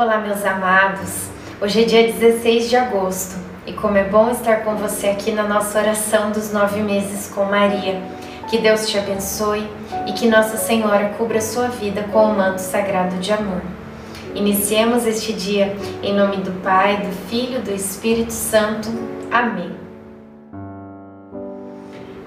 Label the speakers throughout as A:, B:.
A: Olá, meus amados. Hoje é dia 16 de agosto e como é bom estar com você aqui na nossa oração dos nove meses com Maria. Que Deus te abençoe e que Nossa Senhora cubra sua vida com o manto sagrado de amor. Iniciemos este dia em nome do Pai, do Filho e do Espírito Santo. Amém.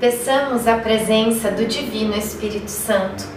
A: Peçamos a presença do Divino Espírito Santo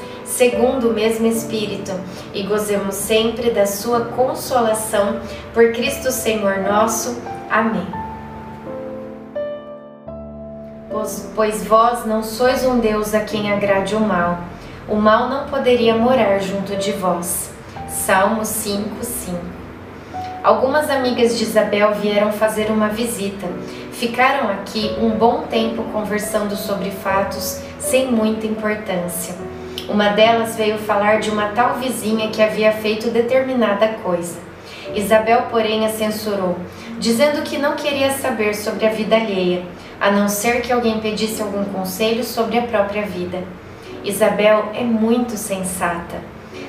A: segundo o mesmo Espírito, e gozemos sempre da sua consolação por Cristo Senhor nosso. Amém. Pois, pois vós não sois um Deus a quem agrade o mal, o mal não poderia morar junto de vós. Salmo 5, 5. Algumas amigas de Isabel vieram fazer uma visita. Ficaram aqui um bom tempo conversando sobre fatos sem muita importância. Uma delas veio falar de uma tal vizinha que havia feito determinada coisa. Isabel, porém, a censurou, dizendo que não queria saber sobre a vida alheia, a não ser que alguém pedisse algum conselho sobre a própria vida. Isabel é muito sensata.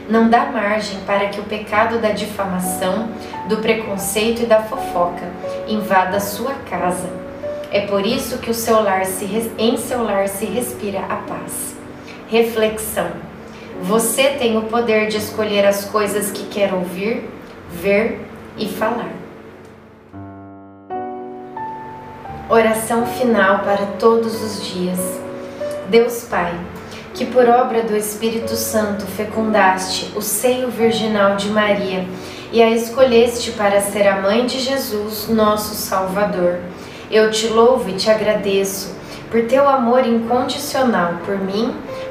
A: Não dá margem para que o pecado da difamação, do preconceito e da fofoca invada sua casa. É por isso que o seu lar se, em seu lar se respira a paz. Reflexão. Você tem o poder de escolher as coisas que quer ouvir, ver e falar. Oração final para todos os dias. Deus Pai, que por obra do Espírito Santo fecundaste o seio virginal de Maria e a escolheste para ser a mãe de Jesus, nosso Salvador. Eu te louvo e te agradeço por teu amor incondicional por mim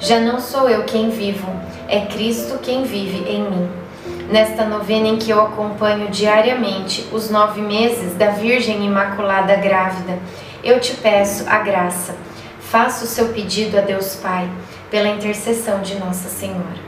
A: já não sou eu quem vivo, é Cristo quem vive em mim. Nesta novena em que eu acompanho diariamente os nove meses da Virgem Imaculada Grávida, eu te peço a graça. Faça o seu pedido a Deus Pai, pela intercessão de Nossa Senhora.